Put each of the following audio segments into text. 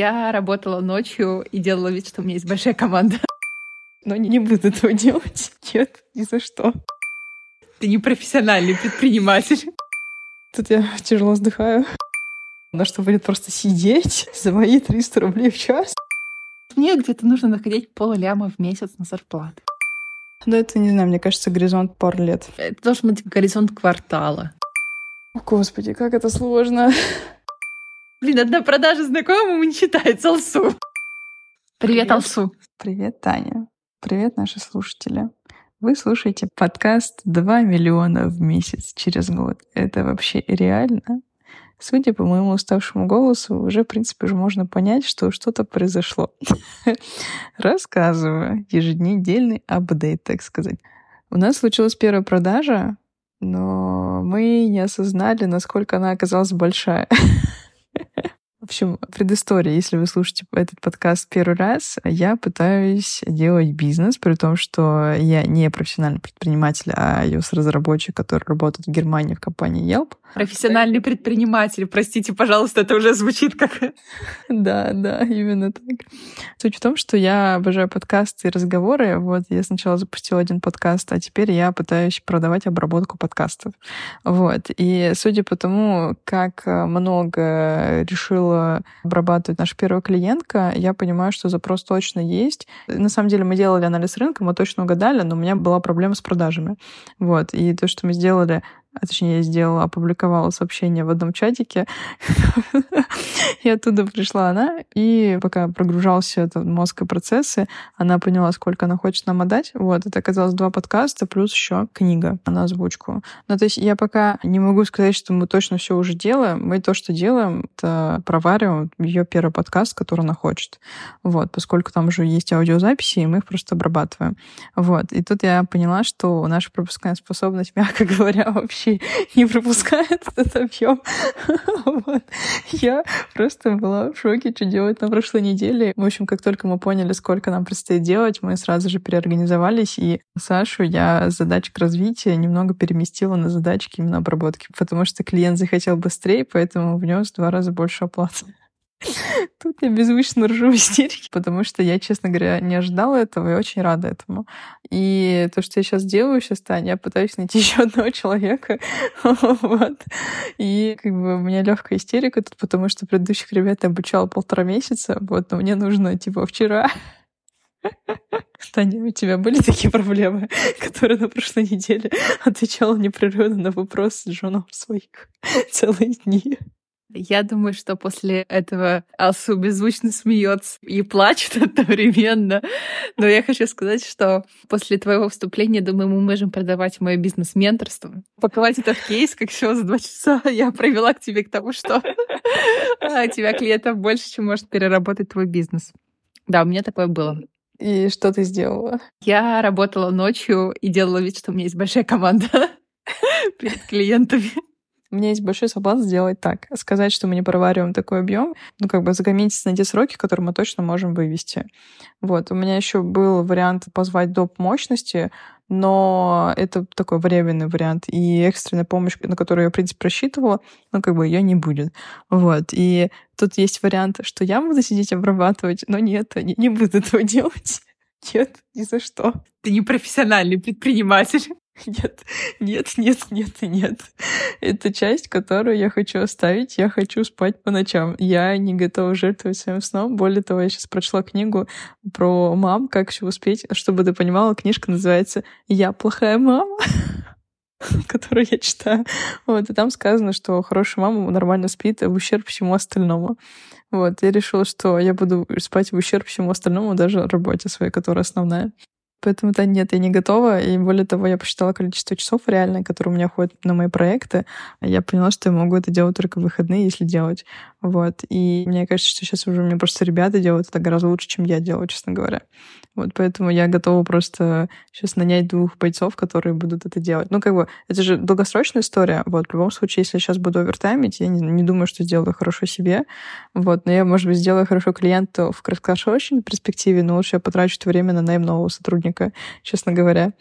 Я работала ночью и делала вид, что у меня есть большая команда. Но не, буду этого делать. Нет, ни за что. Ты не профессиональный предприниматель. Тут я тяжело вздыхаю. На что будет просто сидеть за мои 300 рублей в час. Мне где-то нужно находить полляма в месяц на зарплату. Но это, не знаю, мне кажется, горизонт пар лет. Это должен быть горизонт квартала. О, Господи, как это сложно. Блин, одна продажа знакомому не читает Алсу. Привет, Привет, Алсу. Привет, Таня. Привет, наши слушатели. Вы слушаете подкаст «2 миллиона в месяц через год». Это вообще реально? Судя по моему уставшему голосу, уже, в принципе, уже можно понять, что что-то произошло. Рассказываю. Еженедельный апдейт, так сказать. У нас случилась первая продажа, но мы не осознали, насколько она оказалась большая. В общем, предыстория. Если вы слушаете этот подкаст первый раз, я пытаюсь делать бизнес, при том, что я не профессиональный предприниматель, а iOS-разработчик, который работает в Германии в компании Yelp. Профессиональный предприниматель. Простите, пожалуйста, это уже звучит как... Да, да, именно так. Суть в том, что я обожаю подкасты и разговоры. Вот я сначала запустила один подкаст, а теперь я пытаюсь продавать обработку подкастов. Вот. И судя по тому, как много решила обрабатывать наша первая клиентка, я понимаю, что запрос точно есть. На самом деле мы делали анализ рынка, мы точно угадали, но у меня была проблема с продажами. Вот. И то, что мы сделали а точнее я сделала, опубликовала сообщение в одном чатике, и оттуда пришла она, и пока прогружался этот мозг и процессы, она поняла, сколько она хочет нам отдать. Вот, это оказалось два подкаста, плюс еще книга на озвучку. Ну, то есть я пока не могу сказать, что мы точно все уже делаем. Мы то, что делаем, это провариваем ее первый подкаст, который она хочет. Вот, поскольку там уже есть аудиозаписи, и мы их просто обрабатываем. Вот, и тут я поняла, что наша пропускная способность, мягко говоря, вообще вообще не пропускает этот объем. вот. Я просто была в шоке, что делать на прошлой неделе. В общем, как только мы поняли, сколько нам предстоит делать, мы сразу же переорганизовались, и Сашу я задачек развития немного переместила на задачки именно обработки, потому что клиент захотел быстрее, поэтому внес в два раза больше оплаты. Тут я беззвучно ржу в истерике, потому что я, честно говоря, не ожидала этого и очень рада этому. И то, что я сейчас делаю, сейчас, Таня, я пытаюсь найти еще одного человека. вот. И как бы у меня легкая истерика тут, потому что предыдущих ребят я обучала полтора месяца, вот, но мне нужно, типа, вчера Таня, у тебя были такие проблемы, которые на прошлой неделе отвечала непрерывно на вопросы женам своих целые дни? Я думаю, что после этого Алсу беззвучно смеется и плачет одновременно. Но я хочу сказать, что после твоего вступления, думаю, мы можем продавать мое бизнес-менторство. Паковать это в кейс, как всего за два часа я провела к тебе к тому, что у тебя клиентов больше, чем может переработать твой бизнес. Да, у меня такое было. И что ты сделала? Я работала ночью и делала вид, что у меня есть большая команда перед клиентами. У меня есть большой соблазн сделать так. Сказать, что мы не провариваем такой объем, ну, как бы загометиться на те сроки, которые мы точно можем вывести. Вот. У меня еще был вариант позвать доп. мощности, но это такой временный вариант. И экстренная помощь, на которую я, в принципе, рассчитывала, ну, как бы ее не будет. Вот. И тут есть вариант, что я буду сидеть обрабатывать, но нет, не, не буду этого делать. Нет, ни за что. Ты не профессиональный предприниматель. Нет, нет, нет, нет и нет. Это часть, которую я хочу оставить. Я хочу спать по ночам. Я не готова жертвовать своим сном. Более того, я сейчас прочла книгу про мам, как еще успеть. Чтобы ты понимала, книжка называется «Я плохая мама» которую я читаю. Вот, и там сказано, что хорошая мама нормально спит в ущерб всему остальному. Вот, я решила, что я буду спать в ущерб всему остальному, даже работе своей, которая основная. Поэтому да, нет, я не готова. И более того, я посчитала количество часов реальное, которые у меня ходят на мои проекты. Я поняла, что я могу это делать только в выходные, если делать. Вот. И мне кажется, что сейчас уже мне просто ребята делают это гораздо лучше, чем я делаю, честно говоря. Вот поэтому я готова просто сейчас нанять двух бойцов, которые будут это делать. Ну, как бы, это же долгосрочная история. Вот, в любом случае, если я сейчас буду овертаймить, я не, не думаю, что сделаю хорошо себе. Вот, но я, может быть, сделаю хорошо клиенту в краткосрочной перспективе, но лучше я потрачу это время на найм нового сотрудника, честно говоря.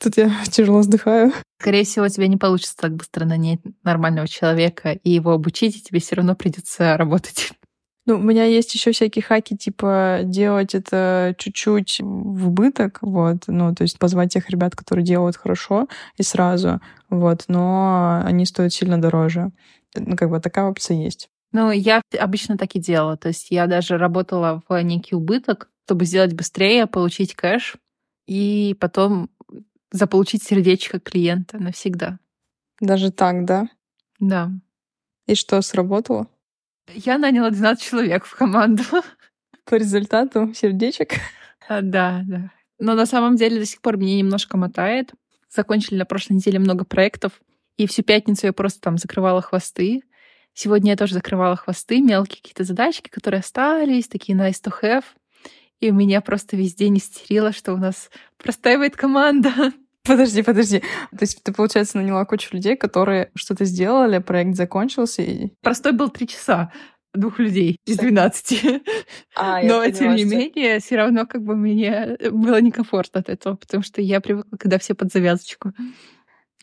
Тут я тяжело вздыхаю. Скорее всего, у тебя не получится так быстро нанять нормального человека и его обучить, и тебе все равно придется работать Ну, у меня есть еще всякие хаки, типа делать это чуть-чуть в убыток, вот, ну, то есть позвать тех ребят, которые делают хорошо и сразу, вот, но они стоят сильно дороже. Ну, как бы такая опция есть. Ну, я обычно так и делала. То есть я даже работала в некий убыток, чтобы сделать быстрее, получить кэш и потом заполучить сердечко клиента навсегда. Даже так, да? Да. И что, сработало? Я наняла 12 человек в команду. По результату сердечек? А, да, да. Но на самом деле до сих пор мне немножко мотает. Закончили на прошлой неделе много проектов, и всю пятницу я просто там закрывала хвосты. Сегодня я тоже закрывала хвосты, мелкие какие-то задачки, которые остались, такие nice to have. И у меня просто весь день истерило, что у нас простаивает команда. Подожди, подожди. То есть ты, получается, наняла кучу людей, которые что-то сделали, проект закончился и... Простой был три часа двух людей из 12. А, Но, поняла, тем не что... менее, все равно как бы мне было некомфортно от этого, потому что я привыкла, когда все под завязочку.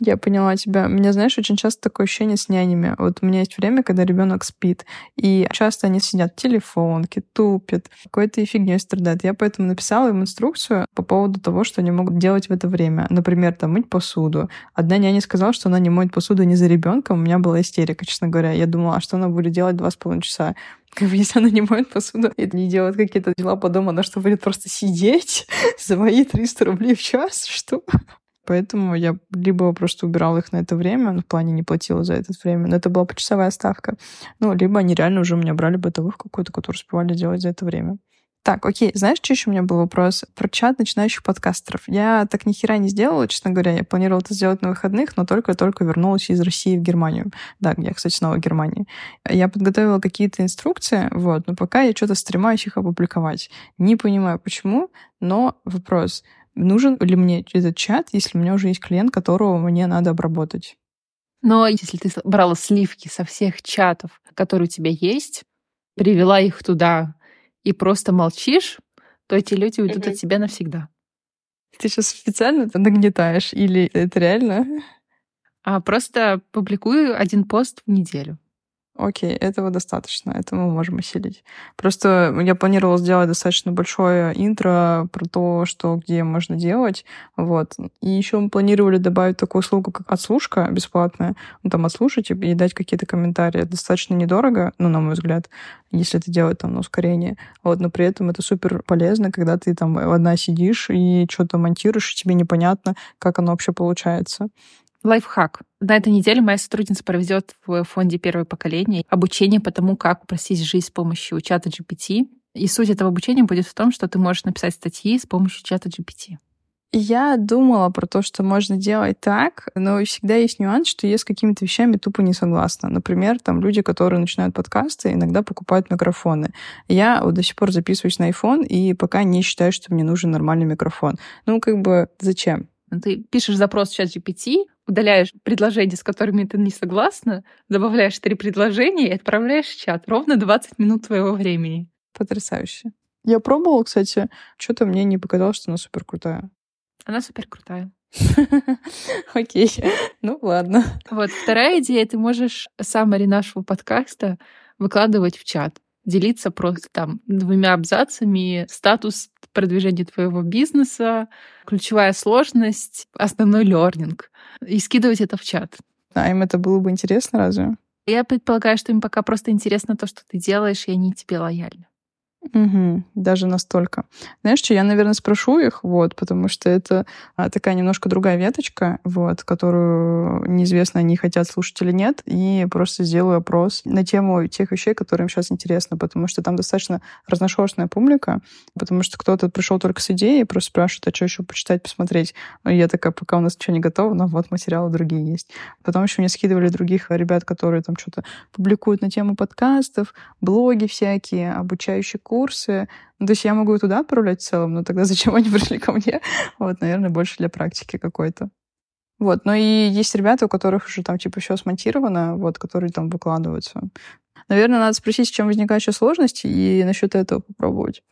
Я поняла тебя. Меня, знаешь, очень часто такое ощущение с нянями. Вот у меня есть время, когда ребенок спит, и часто они сидят в телефонке, тупят, какой-то фигней страдают. Я поэтому написала им инструкцию по поводу того, что они могут делать в это время. Например, там мыть посуду. Одна няня сказала, что она не моет посуду не за ребенком. У меня была истерика, честно говоря. Я думала, а что она будет делать два с половиной часа? Если она не моет посуду и не делает какие-то дела по дому, она что, будет просто сидеть за мои 300 рублей в час? Что? Поэтому я либо просто убирала их на это время, ну, в плане не платила за это время, но это была почасовая ставка. Ну, либо они реально уже у меня брали бытовых какую-то, которую успевали делать за это время. Так, окей, знаешь, что еще у меня был вопрос? Про чат начинающих подкастеров. Я так ни хера не сделала, честно говоря. Я планировала это сделать на выходных, но только-только вернулась из России в Германию. Да, я, кстати, снова в Германии. Я подготовила какие-то инструкции, вот, но пока я что-то стремаюсь их опубликовать. Не понимаю, почему, но вопрос — нужен ли мне этот чат, если у меня уже есть клиент, которого мне надо обработать. Но если ты брала сливки со всех чатов, которые у тебя есть, привела их туда и просто молчишь, то эти люди уйдут mm-hmm. от тебя навсегда. Ты сейчас специально нагнетаешь или это реально? А просто публикую один пост в неделю. Окей, этого достаточно, это мы можем усилить. Просто я планировала сделать достаточно большое интро про то, что где можно делать, вот. И еще мы планировали добавить такую услугу, как отслушка бесплатная, ну, там отслушать и дать какие-то комментарии. Это достаточно недорого, ну, на мой взгляд, если это делать там на ускорение. Вот, но при этом это супер полезно, когда ты там одна сидишь и что-то монтируешь, и тебе непонятно, как оно вообще получается. Лайфхак. На этой неделе моя сотрудница проведет в фонде «Первое поколение» обучение по тому, как упростить жизнь с помощью чата GPT. И суть этого обучения будет в том, что ты можешь написать статьи с помощью чата GPT. Я думала про то, что можно делать так, но всегда есть нюанс, что я с какими-то вещами тупо не согласна. Например, там люди, которые начинают подкасты, иногда покупают микрофоны. Я вот до сих пор записываюсь на iPhone и пока не считаю, что мне нужен нормальный микрофон. Ну, как бы, зачем? Ты пишешь запрос в чат GPT, удаляешь предложения, с которыми ты не согласна, добавляешь три предложения и отправляешь в чат. Ровно 20 минут твоего времени. Потрясающе. Я пробовала, кстати, что-то мне не показалось, что она супер крутая. Она супер крутая. Окей, ну ладно. Вот вторая идея, ты можешь саммари нашего подкаста выкладывать в чат делиться просто там двумя абзацами статус продвижения твоего бизнеса, ключевая сложность, основной лернинг и скидывать это в чат. А им это было бы интересно разве? Я предполагаю, что им пока просто интересно то, что ты делаешь, и они тебе лояльны. Угу, даже настолько. Знаешь что, я, наверное, спрошу их, вот, потому что это а, такая немножко другая веточка, вот, которую неизвестно, они хотят слушать или нет, и просто сделаю опрос на тему тех вещей, которые им сейчас интересны, потому что там достаточно разношерстная публика, потому что кто-то пришел только с идеей просто спрашивает, а что еще почитать, посмотреть. И я такая, пока у нас ничего не готово, но вот материалы другие есть. Потом еще мне скидывали других ребят, которые там что-то публикуют на тему подкастов, блоги всякие, обучающие курсы, курсы. Ну, то есть я могу туда отправлять в целом, но тогда зачем они пришли ко мне? Вот, наверное, больше для практики какой-то. Вот, но и есть ребята, у которых уже там типа все смонтировано, вот, которые там выкладываются. Наверное, надо спросить, с чем возникают еще сложности, и насчет этого попробовать.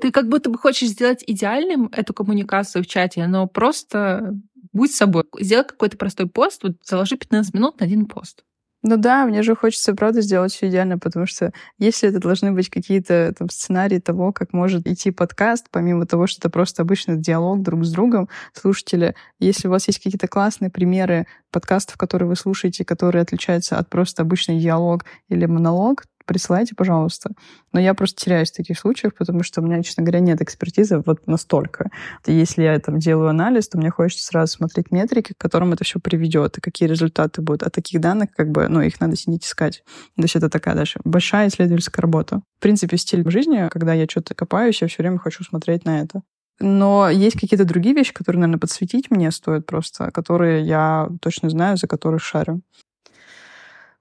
Ты как будто бы хочешь сделать идеальным эту коммуникацию в чате, но просто будь собой. Сделай какой-то простой пост, вот заложи 15 минут на один пост. Ну да, мне же хочется, правда, сделать все идеально, потому что если это должны быть какие-то там сценарии того, как может идти подкаст, помимо того, что это просто обычный диалог друг с другом, слушатели, если у вас есть какие-то классные примеры подкастов, которые вы слушаете, которые отличаются от просто обычный диалог или монолог, присылайте, пожалуйста. Но я просто теряюсь в таких случаях, потому что у меня, честно говоря, нет экспертизы вот настолько. Если я там делаю анализ, то мне хочется сразу смотреть метрики, к которым это все приведет, и какие результаты будут. А таких данных, как бы, ну, их надо сидеть искать. То есть это такая даже большая исследовательская работа. В принципе, стиль жизни, когда я что-то копаюсь, я все время хочу смотреть на это. Но есть какие-то другие вещи, которые, наверное, подсветить мне стоит просто, которые я точно знаю, за которые шарю.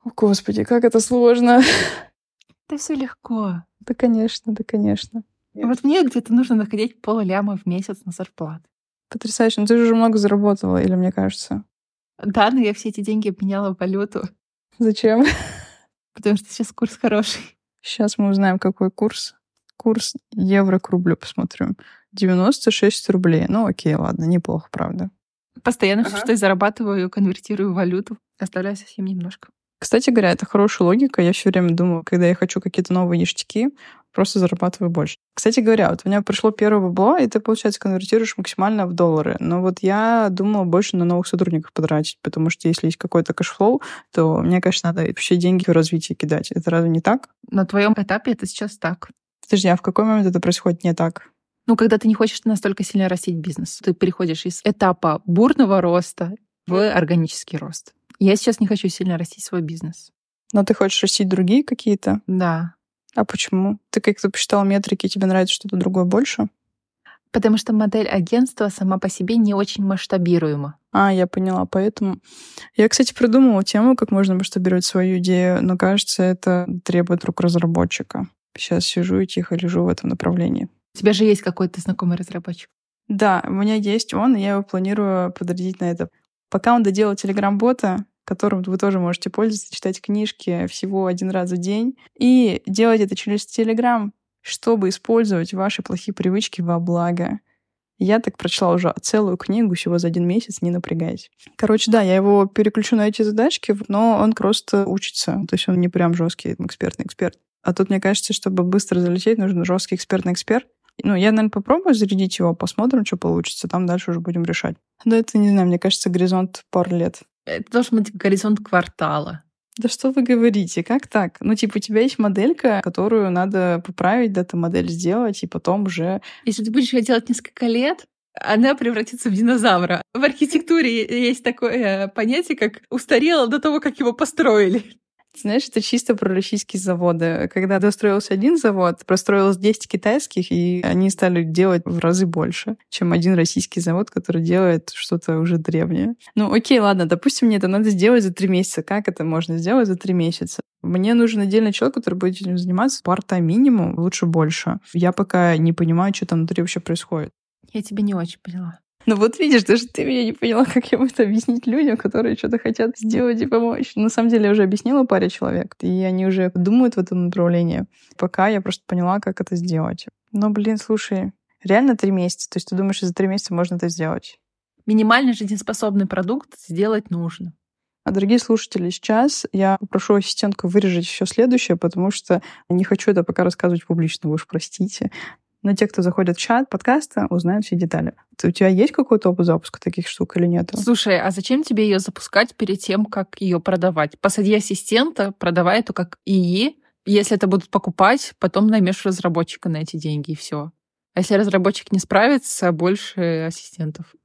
О, Господи, как это сложно. Да все легко. Да, конечно, да, конечно. Вот мне где-то нужно находить полляма в месяц на зарплату. Потрясающе. Но ты же уже много заработала, или мне кажется? Да, но я все эти деньги обменяла в валюту. Зачем? Потому что сейчас курс хороший. Сейчас мы узнаем, какой курс. Курс евро к рублю посмотрим. 96 рублей. Ну, окей, ладно, неплохо, правда. Постоянно ага. все, что я зарабатываю, конвертирую в валюту. Оставляю совсем немножко. Кстати говоря, это хорошая логика. Я все время думаю, когда я хочу какие-то новые ништяки, просто зарабатываю больше. Кстати говоря, вот у меня пришло первое бабло, и ты, получается, конвертируешь максимально в доллары. Но вот я думала больше на новых сотрудников потратить, потому что если есть какой-то cash flow, то мне, конечно, надо вообще деньги в развитие кидать. Это разве не так? На твоем этапе это сейчас так. Подожди, а в какой момент это происходит не так? Ну, когда ты не хочешь настолько сильно растить бизнес. Ты переходишь из этапа бурного роста в органический рост. Я сейчас не хочу сильно растить свой бизнес. Но ты хочешь растить другие какие-то? Да. А почему? Ты как-то посчитал метрики, тебе нравится что-то другое больше? Потому что модель агентства сама по себе не очень масштабируема. А, я поняла. Поэтому я, кстати, придумала тему, как можно масштабировать свою идею, но кажется, это требует рук разработчика. Сейчас сижу и тихо лежу в этом направлении. У тебя же есть какой-то знакомый разработчик? Да, у меня есть он, и я его планирую подрядить на это. Пока он доделал телеграм-бота, которым вы тоже можете пользоваться, читать книжки всего один раз в день и делать это через Телеграм, чтобы использовать ваши плохие привычки во благо. Я так прочла уже целую книгу всего за один месяц, не напрягаясь. Короче, да, я его переключу на эти задачки, но он просто учится. То есть он не прям жесткий экспертный эксперт. А тут, мне кажется, чтобы быстро залететь, нужен жесткий экспертный эксперт. Ну, я, наверное, попробую зарядить его, посмотрим, что получится. Там дальше уже будем решать. Но это, не знаю, мне кажется, горизонт пар лет. Это должен быть горизонт квартала. Да что вы говорите? Как так? Ну, типа, у тебя есть моделька, которую надо поправить, дата-модель сделать, и потом уже... Если ты будешь ее делать несколько лет, она превратится в динозавра. В архитектуре есть такое понятие, как устарело до того, как его построили. Знаешь, это чисто про российские заводы. Когда достроился один завод, простроилось 10 китайских, и они стали делать в разы больше, чем один российский завод, который делает что-то уже древнее. Ну, окей, ладно, допустим, мне это надо сделать за три месяца. Как это можно сделать за три месяца? Мне нужен отдельный человек, который будет этим заниматься парта минимум, лучше больше. Я пока не понимаю, что там внутри вообще происходит. Я тебя не очень поняла. Ну вот видишь, даже ты меня не поняла, как я буду объяснить людям, которые что-то хотят сделать и помочь. На самом деле я уже объяснила паре человек, и они уже думают в этом направлении. Пока я просто поняла, как это сделать. Но, блин, слушай, реально три месяца. То есть ты думаешь, за три месяца можно это сделать? Минимально жизнеспособный продукт сделать нужно. А дорогие слушатели, сейчас я попрошу ассистентку вырежать все следующее, потому что не хочу это пока рассказывать публично, вы уж простите. Но те, кто заходит в чат подкаста, узнают все детали. У тебя есть какой-то опыт запуска таких штук или нет? Слушай, а зачем тебе ее запускать перед тем, как ее продавать? Посади ассистента, продавай эту как ИИ. Если это будут покупать, потом наймешь разработчика на эти деньги и все. А если разработчик не справится, больше ассистентов.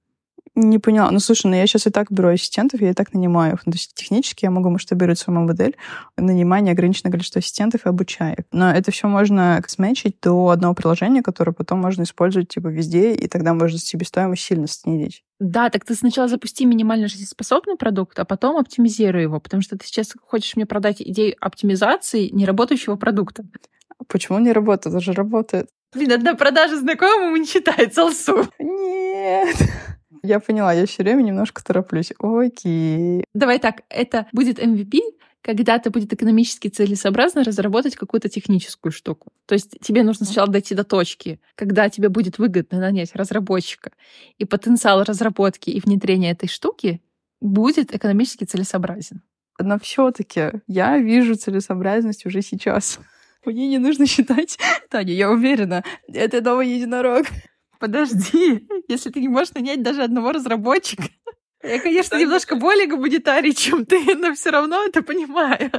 Не поняла. Ну, слушай, ну я сейчас и так беру ассистентов, я и так нанимаю их. Ну, то есть технически я могу масштабировать свою модель, нанимание ограниченное количество ассистентов и обучаю их. Но это все можно сметчить до одного приложения, которое потом можно использовать типа везде, и тогда можно себестоимость сильно снизить. Да, так ты сначала запусти минимально жизнеспособный продукт, а потом оптимизируй его, потому что ты сейчас хочешь мне продать идею оптимизации неработающего продукта. Почему не работает? Это же работает. Блин, одна продажа знакомому не считает салсу. Нет. Я поняла, я все время немножко тороплюсь. Окей. Давай так, это будет MVP, когда это будет экономически целесообразно разработать какую-то техническую штуку. То есть тебе нужно сначала дойти до точки, когда тебе будет выгодно нанять разработчика, и потенциал разработки и внедрения этой штуки будет экономически целесообразен. Но все-таки я вижу целесообразность уже сейчас. Мне не нужно считать, Таня, я уверена, это новый единорог. Подожди, если ты не можешь нанять даже одного разработчика. Я, конечно, немножко более гуманитарий, чем ты, но все равно это понимаю.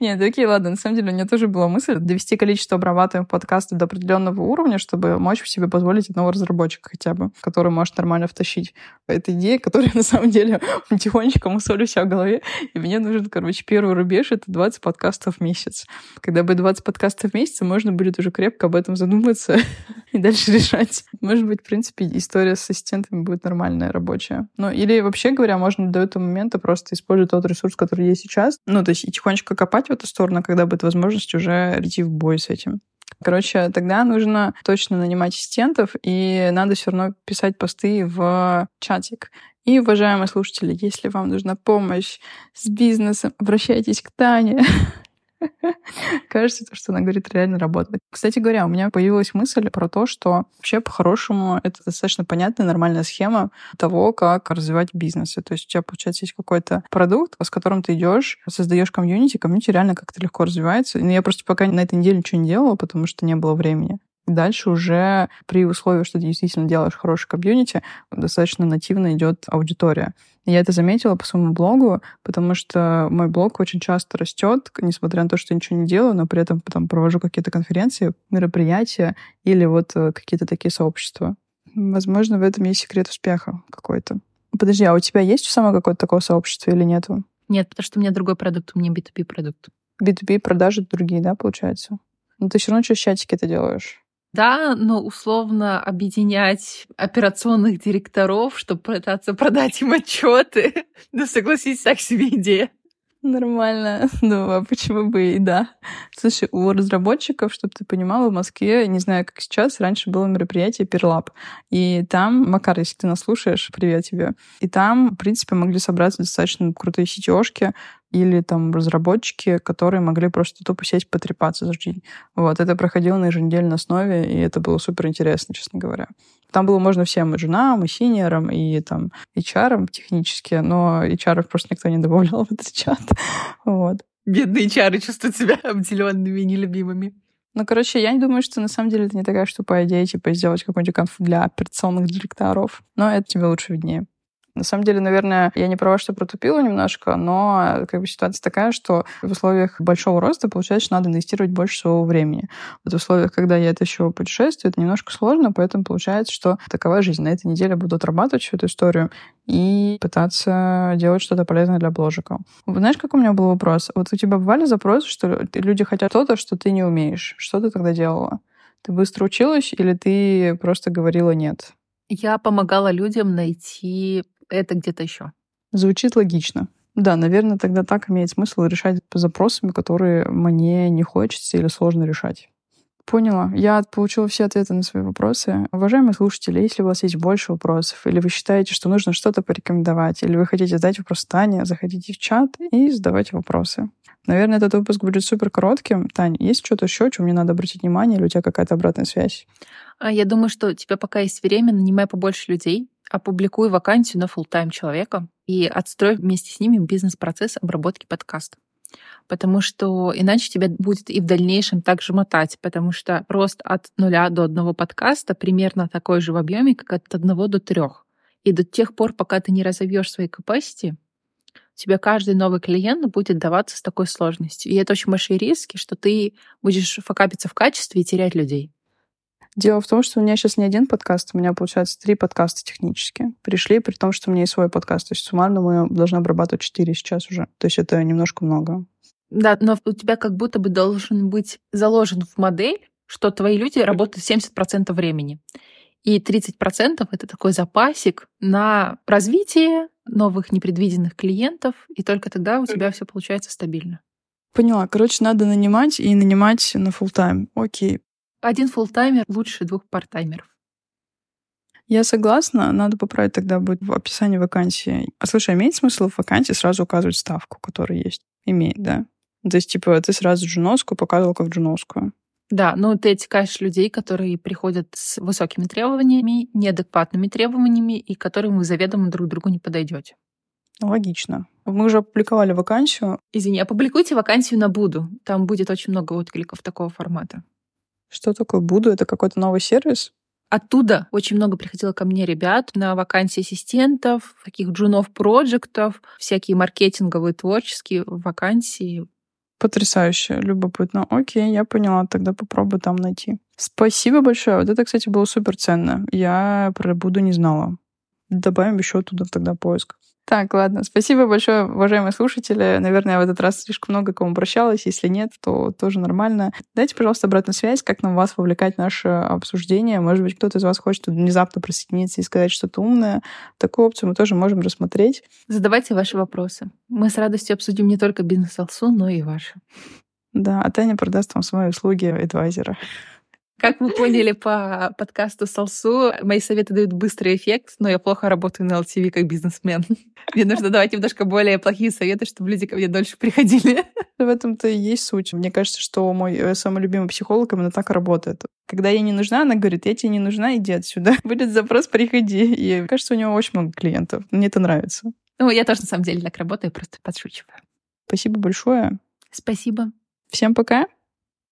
Нет, окей, ладно. На самом деле у меня тоже была мысль довести количество обрабатываемых подкастов до определенного уровня, чтобы мочь себе позволить одного разработчика хотя бы, который может нормально втащить. Это идея, которая на самом деле тихонечко мусолю себя в голове. И мне нужен, короче, первый рубеж — это 20 подкастов в месяц. Когда будет 20 подкастов в месяц, можно будет уже крепко об этом задуматься и дальше решать. Может быть, в принципе, история с ассистентами будет нормальная, рабочая. Ну, или вообще говоря, можно до этого момента просто использовать тот ресурс, который есть сейчас. Ну, то есть и тихонечко копать в эту сторону, когда будет возможность уже идти в бой с этим. Короче, тогда нужно точно нанимать ассистентов, и надо все равно писать посты в чатик. И, уважаемые слушатели, если вам нужна помощь с бизнесом, обращайтесь к Тане. Кажется, то, что она говорит, реально работает. Кстати говоря, у меня появилась мысль про то, что вообще по-хорошему это достаточно понятная, нормальная схема того, как развивать бизнесы. То есть у тебя, получается, есть какой-то продукт, с которым ты идешь, создаешь комьюнити, комьюнити реально как-то легко развивается. Но я просто пока на этой неделе ничего не делала, потому что не было времени. Дальше уже при условии, что ты действительно делаешь хороший комьюнити, достаточно нативно идет аудитория. Я это заметила по своему блогу, потому что мой блог очень часто растет, несмотря на то, что я ничего не делаю, но при этом потом провожу какие-то конференции, мероприятия или вот э, какие-то такие сообщества. Возможно, в этом есть секрет успеха какой-то. Подожди, а у тебя есть само какое-то такое сообщество или нету? Нет, потому что у меня другой продукт, у меня B2B продукт. B2B продажи другие, да, получается? Но ты все равно через чатики это делаешь. Да, но условно объединять операционных директоров, чтобы пытаться продать им отчеты. Ну, согласись, так себе идея. Нормально. Ну, а почему бы и да? Слушай, у разработчиков, чтобы ты понимала, в Москве, не знаю, как сейчас, раньше было мероприятие Перлаб. И там, Макар, если ты нас слушаешь, привет тебе. И там, в принципе, могли собраться достаточно крутые сетёшки, или там разработчики, которые могли просто тупо сесть потрепаться за день. Вот, это проходило на еженедельной основе, и это было супер интересно, честно говоря. Там было можно всем, и женам, и синерам, и там HR технически, но HR просто никто не добавлял в этот чат. Вот. Бедные HR чувствуют себя обделенными и нелюбимыми. Ну, короче, я не думаю, что на самом деле это не такая штука идея, типа, сделать какой-нибудь конф для операционных директоров. Но это тебе лучше виднее. На самом деле, наверное, я не права, что протупила немножко, но как бы ситуация такая, что в условиях большого роста получается, что надо инвестировать больше своего времени. Вот в условиях, когда я это еще путешествую, это немножко сложно, поэтому получается, что такова жизнь. На этой неделе буду отрабатывать всю эту историю и пытаться делать что-то полезное для бложика. Знаешь, как у меня был вопрос? Вот у тебя бывали запросы, что люди хотят что-то, что ты не умеешь. Что ты тогда делала? Ты быстро училась или ты просто говорила нет? Я помогала людям найти это где-то еще. Звучит логично. Да, наверное, тогда так имеет смысл решать по запросам, которые мне не хочется или сложно решать. Поняла. Я получила все ответы на свои вопросы. Уважаемые слушатели, если у вас есть больше вопросов, или вы считаете, что нужно что-то порекомендовать, или вы хотите задать вопрос Тане, заходите в чат и задавайте вопросы. Наверное, этот выпуск будет супер коротким. Таня, есть что-то еще, чем мне надо обратить внимание, или у тебя какая-то обратная связь? А, я думаю, что у тебя пока есть время, нанимай побольше людей, опубликуй вакансию на full-time человека и отстрой вместе с ними бизнес-процесс обработки подкаста. Потому что иначе тебя будет и в дальнейшем также мотать, потому что рост от нуля до одного подкаста примерно такой же в объеме, как от одного до трех. И до тех пор, пока ты не разовьешь свои capacity, тебе каждый новый клиент будет даваться с такой сложностью. И это очень большие риски, что ты будешь факапиться в качестве и терять людей. Дело в том, что у меня сейчас не один подкаст, у меня, получается, три подкаста технически. Пришли, при том, что у меня есть свой подкаст. То есть суммарно мы должны обрабатывать четыре сейчас уже. То есть это немножко много. Да, но у тебя как будто бы должен быть заложен в модель, что твои люди работают 70% времени. И 30% это такой запасик на развитие новых непредвиденных клиентов, и только тогда у тебя все получается стабильно. Поняла. Короче, надо нанимать и нанимать на full тайм Окей. Один фултаймер лучше двух партаймеров. Я согласна, надо поправить тогда будет в описании вакансии. А слушай, имеет смысл в вакансии сразу указывать ставку, которая есть? Имеет, да? То есть, типа, ты сразу джуновскую показывал как джуновскую. Да, ну ты отсекаешь людей, которые приходят с высокими требованиями, неадекватными требованиями и которым вы заведомо друг другу не подойдете. Логично. Мы уже опубликовали вакансию. Извини, опубликуйте вакансию на Буду. Там будет очень много откликов такого формата. Что такое Буду? Это какой-то новый сервис? Оттуда очень много приходило ко мне ребят на вакансии ассистентов, таких джунов проектов, всякие маркетинговые, творческие вакансии. Потрясающе, любопытно. Окей, я поняла, тогда попробую там найти. Спасибо большое. Вот это, кстати, было супер ценно. Я про Буду не знала. Добавим еще туда тогда поиск. Так, ладно. Спасибо большое, уважаемые слушатели. Наверное, я в этот раз слишком много кому обращалась. Если нет, то тоже нормально. Дайте, пожалуйста, обратную связь, как нам вас вовлекать в наше обсуждение. Может быть, кто-то из вас хочет внезапно присоединиться и сказать что-то умное. Такую опцию мы тоже можем рассмотреть. Задавайте ваши вопросы. Мы с радостью обсудим не только бизнес-алсу, но и ваши. Да, а Таня продаст вам свои услуги адвайзера. Как вы поняли по подкасту Салсу, мои советы дают быстрый эффект, но я плохо работаю на LTV как бизнесмен. Мне нужно давать немножко более плохие советы, чтобы люди ко мне дольше приходили. В этом-то и есть суть. Мне кажется, что мой э, самый любимый психолог именно так работает. Когда я не нужна, она говорит, я тебе не нужна, иди отсюда. Будет запрос, приходи. И кажется, у него очень много клиентов. Мне это нравится. Ну, я тоже на самом деле так работаю, просто подшучиваю. Спасибо большое. Спасибо. Всем пока.